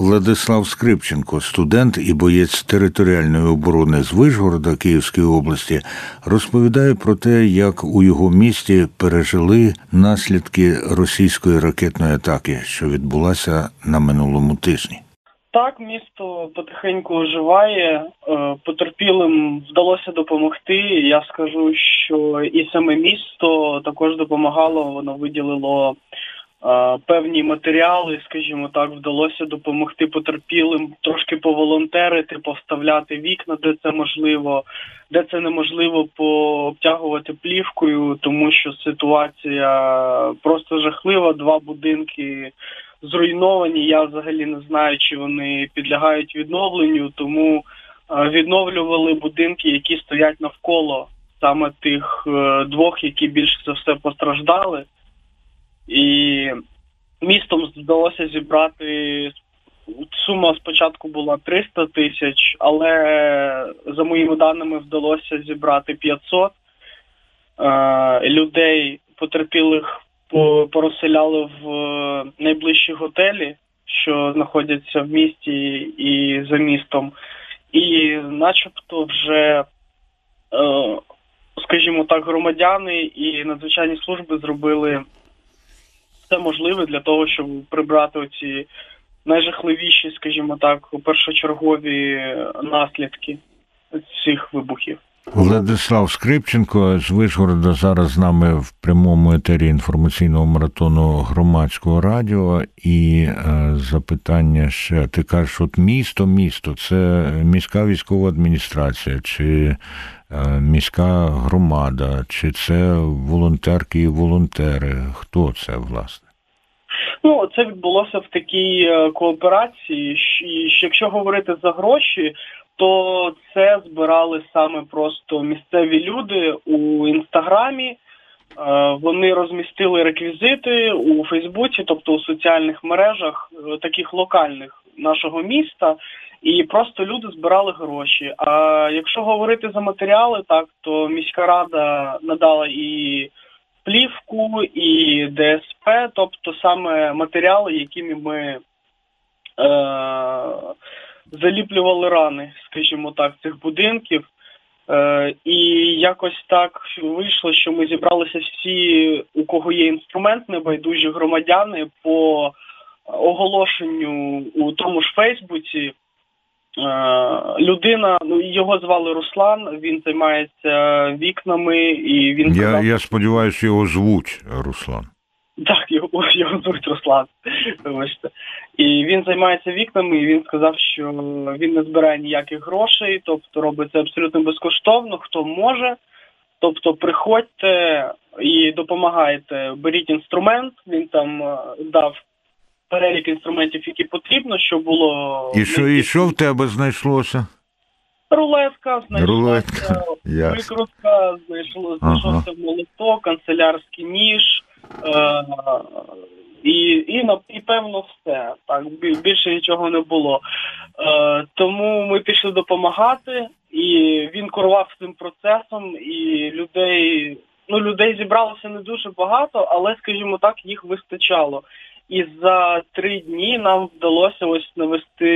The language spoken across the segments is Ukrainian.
Владислав Скрипченко, студент і боєць територіальної оборони з Вишгорода Київської області, розповідає про те, як у його місті пережили наслідки російської ракетної атаки, що відбулася на минулому тижні. Так, місто потихеньку оживає. Е, потерпілим вдалося допомогти. Я скажу, що і саме місто також допомагало. Воно виділило певні матеріали, скажімо так, вдалося допомогти потерпілим, трошки поволонтерити, повставляти вікна, де це можливо, де це неможливо пообтягувати плівкою, тому що ситуація просто жахлива. Два будинки зруйновані. Я взагалі не знаю, чи вони підлягають відновленню, тому е, відновлювали будинки, які стоять навколо саме тих е, двох, які більше за все постраждали. І містом вдалося зібрати. Сума спочатку була 300 тисяч, але за моїми даними вдалося зібрати 500 е, людей, потерпілих порозселяли в е, найближчі готелі, що знаходяться в місті і за містом, і начебто вже, е, скажімо так, громадяни і надзвичайні служби зробили все можливе для того, щоб прибрати оці найжахливіші, скажімо так, першочергові наслідки цих вибухів. Владислав Скрипченко з Вишгорода зараз з нами в прямому етері інформаційного маратону громадського радіо. І е, запитання ще ти кажеш, от місто, місто це міська військова адміністрація, чи міська громада, чи це волонтерки і волонтери? Хто це власне? Ну, це відбулося в такій е, кооперації. Якщо говорити за гроші, то це збирали саме просто місцеві люди у інстаграмі. Е, вони розмістили реквізити у Фейсбуці, тобто у соціальних мережах, е, таких локальних нашого міста, і просто люди збирали гроші. А якщо говорити за матеріали, так то міська рада надала і плівку, і ДСП, тобто саме матеріали, якими ми. Е- заліплювали рани, скажімо так, цих будинків. Е, І якось так вийшло, що ми зібралися всі, у кого є інструмент, небайдужі громадяни по оголошенню у тому ж Фейсбуці. Е, людина, ну його звали Руслан, він займається вікнами і він я, казав... я сподіваюся, його звуть Руслан. Так, його його звуть Руслан. І він займається вікнами, і він сказав, що він не збирає ніяких грошей, тобто робить це абсолютно безкоштовно, хто може. Тобто приходьте і допомагайте, беріть інструмент, він там е, дав перелік інструментів, які потрібно, щоб було. І що і що в тебе знайшлося? Рулетка, знайшлося викрутка, знайшло, знайшовся ага. молоток, канцелярський ніж. Е, і і, і певно все. Так, більше нічого не було. Е, Тому ми пішли допомагати, і він керував цим процесом, і людей ну, людей зібралося не дуже багато, але, скажімо так, їх вистачало. І за три дні нам вдалося ось навести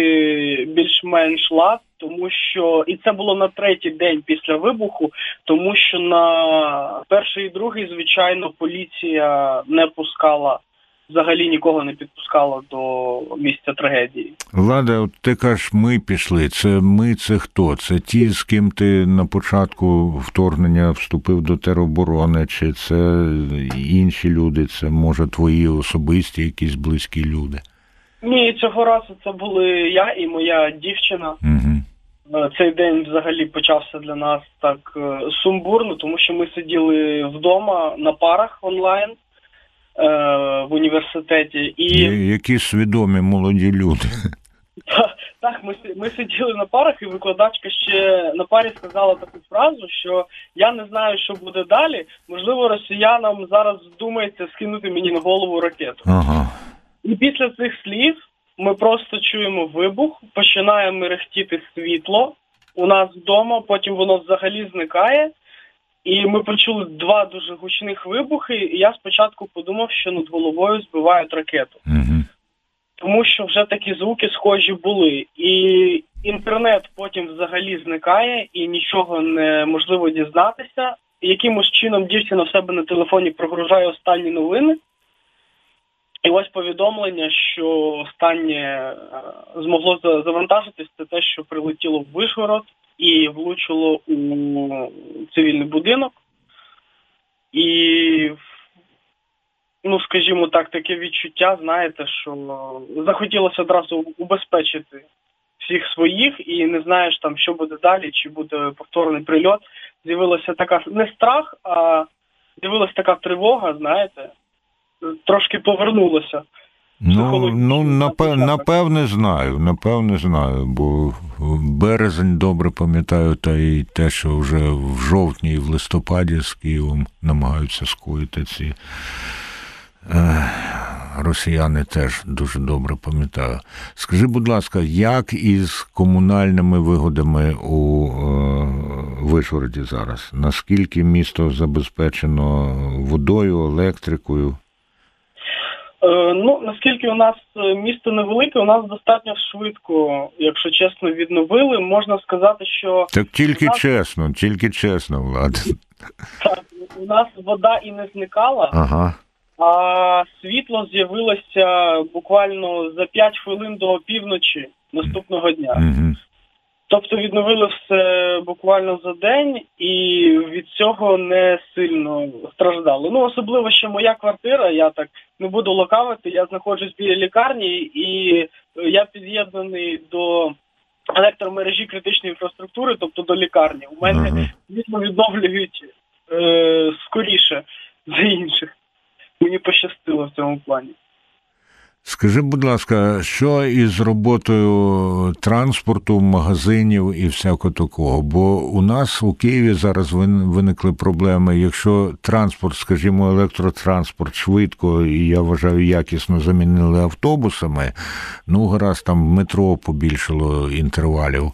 більш-менш лад, тому що і це було на третій день після вибуху, тому що на перший і другий, звичайно, поліція не пускала. Взагалі нікого не підпускала до місця трагедії. Влада, от ти кажеш, ми пішли. Це ми, це хто? Це ті, з ким ти на початку вторгнення вступив до тероборони, чи це інші люди? Це може твої особисті, якісь близькі люди? Ні, цього разу це були я і моя дівчина. Угу. Цей день взагалі почався для нас так е, сумбурно, тому що ми сиділи вдома на парах онлайн. Е, в університеті. І Які свідомі молоді люди. Так, ми ми сиділи на парах, і викладачка ще на парі сказала таку фразу, що я не знаю, що буде далі. Можливо, росіянам зараз здумається скинути мені на голову ракету. Ага. І після цих слів ми просто чуємо вибух, починає мерехтіти світло у нас вдома, потім воно взагалі зникає. І ми почули два дуже гучних вибухи. І я спочатку подумав, що над головою збивають ракету. Угу. тому що вже такі звуки схожі були. І інтернет потім взагалі зникає, і нічого неможливо дізнатися. Якимось чином дівчина в себе на телефоні прогружає останні новини. І ось повідомлення, що останнє е, змогло за- завантажитись, це те, що прилетіло в Вишгород і влучило у цивільний будинок. І, ну, скажімо так, таке відчуття, знаєте, що захотілося одразу убезпечити всіх своїх і не знаєш там, що буде далі, чи буде повторний прильот. З'явилася така не страх, а з'явилася така тривога, знаєте, трошки повернулося. Ну, ну напев, напевне знаю, напевне знаю, бо березень добре пам'ятаю, та й те, що вже в жовтні і в листопаді з Києвом намагаються скоїти ці е, росіяни теж дуже добре пам'ятаю. Скажи, будь ласка, як із комунальними вигодами у е, Вишгороді зараз? Наскільки місто забезпечено водою, електрикою? Е, ну, наскільки у нас е, місто невелике, у нас достатньо швидко, якщо чесно, відновили. Можна сказати, що Так тільки нас- чесно, тільки чесно, Влад. так, у нас вода і не зникала, Ага. а світло з'явилося буквально за 5 хвилин до півночі наступного дня. Угу. Тобто відновили все буквально за день, і від цього не сильно страждали. Ну особливо ще моя квартира. Я так не буду лукавити. Я знаходжусь біля лікарні, і е, я під'єднаний до електромережі критичної інфраструктури, тобто до лікарні. У мене звісно відновлюють е, скоріше за інших. Мені пощастило в цьому плані. Скажи, будь ласка, що із роботою транспорту, магазинів і всякого такого? Бо у нас у Києві зараз виникли проблеми. Якщо транспорт, скажімо, електротранспорт швидко і я вважаю якісно замінили автобусами, ну гаразд там метро побільшало інтервалів,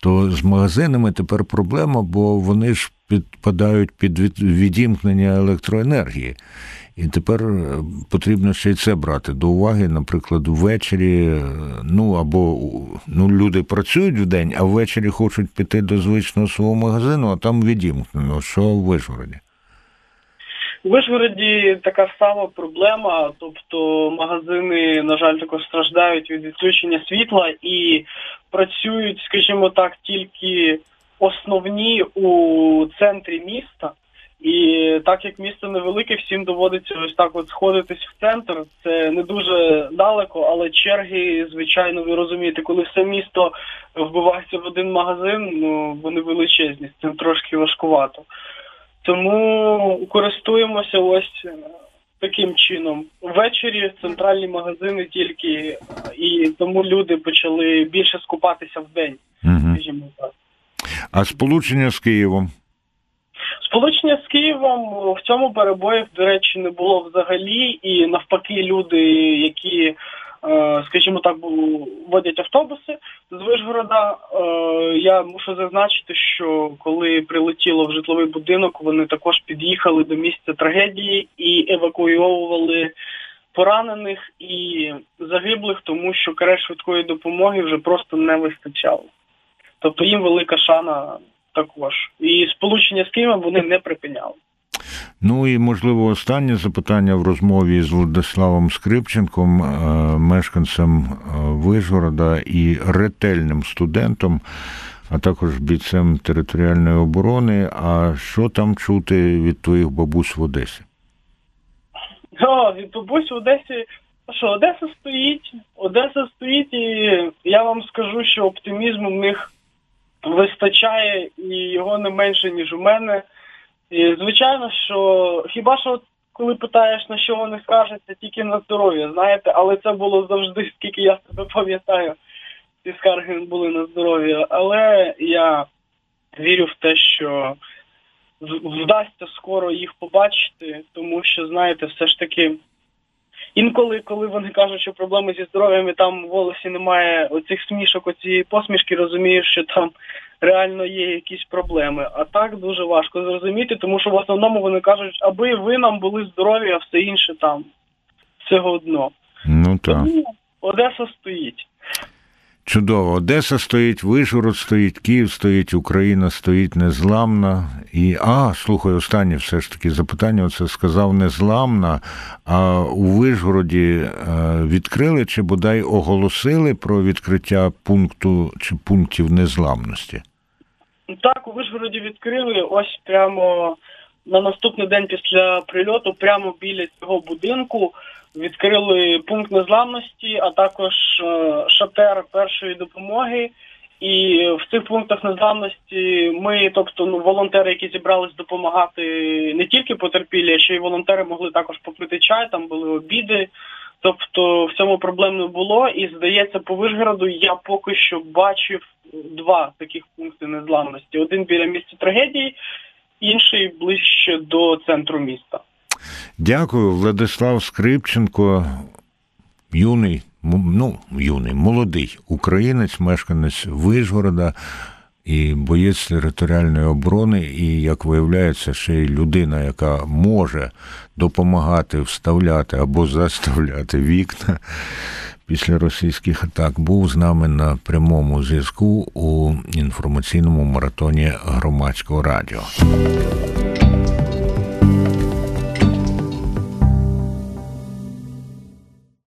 то з магазинами тепер проблема, бо вони ж підпадають під від- відімкнення електроенергії. І тепер е, потрібно ще й це брати до уваги, наприклад, ввечері, е, ну або ну, люди працюють в день, а ввечері хочуть піти до звичного свого магазину, а там відімкнено. Що в Вишгороді? У Вишгороді така сама проблема, тобто магазини, на жаль, також страждають від відключення світла і працюють, скажімо так, тільки основні у центрі міста. І так як місто невелике, всім доводиться ось так от сходитись в центр. Це не дуже далеко, але черги, звичайно, ви розумієте, коли все місто вбивається в один магазин, ну вони величезні, з цим трошки важкувато. Тому користуємося ось е, таким чином. Ввечері центральні магазини тільки, і тому люди почали більше скупатися в день, скажімо так. А сполучення з Києвом? Сполучення з Києвом в цьому перебоїв, до речі, не було взагалі, і навпаки, люди, які, е, скажімо так, водять автобуси з Вишгорода, е, я мушу зазначити, що коли прилетіло в житловий будинок, вони також під'їхали до місця трагедії і евакуйовували поранених і загиблих, тому що карет швидкої допомоги вже просто не вистачало. Тобто їм велика шана також. І сполучення з Києвом вони не припиняли. Ну і можливо останнє запитання в розмові з Владиславом Скрипченком, е, мешканцем е, Вишгорода і ретельним студентом, а також бійцем територіальної оборони. А що там чути від твоїх бабусь в Одесі? О, від бабусь в Одесі. Ну Що Одеса стоїть, Одеса стоїть, і я вам скажу, що оптимізму в них вистачає і його не менше, ніж у мене. І звичайно, що хіба що коли питаєш, на що вони скаржаться, тільки на здоров'я, знаєте, але це було завжди, скільки я себе пам'ятаю, ці скарги були на здоров'я. Але я вірю в те, що вдасться скоро їх побачити, тому що, знаєте, все ж таки. Інколи, коли вони кажуть, що проблеми зі здоров'ям і там в волосі немає оцих смішок, оцієї посмішки, розумієш, що там реально є якісь проблеми. А так дуже важко зрозуміти, тому що в основному вони кажуть, аби ви нам були здорові, а все інше там все одно. Ну так. Тому Одеса стоїть. Чудово. Одеса стоїть, Вишгород стоїть, Київ стоїть, Україна стоїть незламна. І а, слухай, останнє все ж таки запитання. Оце сказав незламна. А у Вишгороді е, відкрили чи бодай оголосили про відкриття пункту чи пунктів незламності? Так, у Вишгороді відкрили ось прямо на наступний день після прильоту, прямо біля цього будинку. Відкрили пункт незламності, а також е, шатер першої допомоги. І в цих пунктах незламності ми, тобто ну, волонтери, які зібрались допомагати не тільки потерпілі, а ще й волонтери могли також попити чай, там були обіди. Тобто в цьому проблем не було. І здається, по Вишгороду я поки що бачив два таких пункти незламності: один біля місця трагедії, інший ближче до центру міста. Дякую, Владислав Скрипченко, юний, ну, юний, молодий українець, мешканець Вишгорода і боєць територіальної оборони, і, як виявляється, ще й людина, яка може допомагати вставляти або заставляти вікна після російських атак, був з нами на прямому зв'язку у інформаційному маратоні громадського радіо.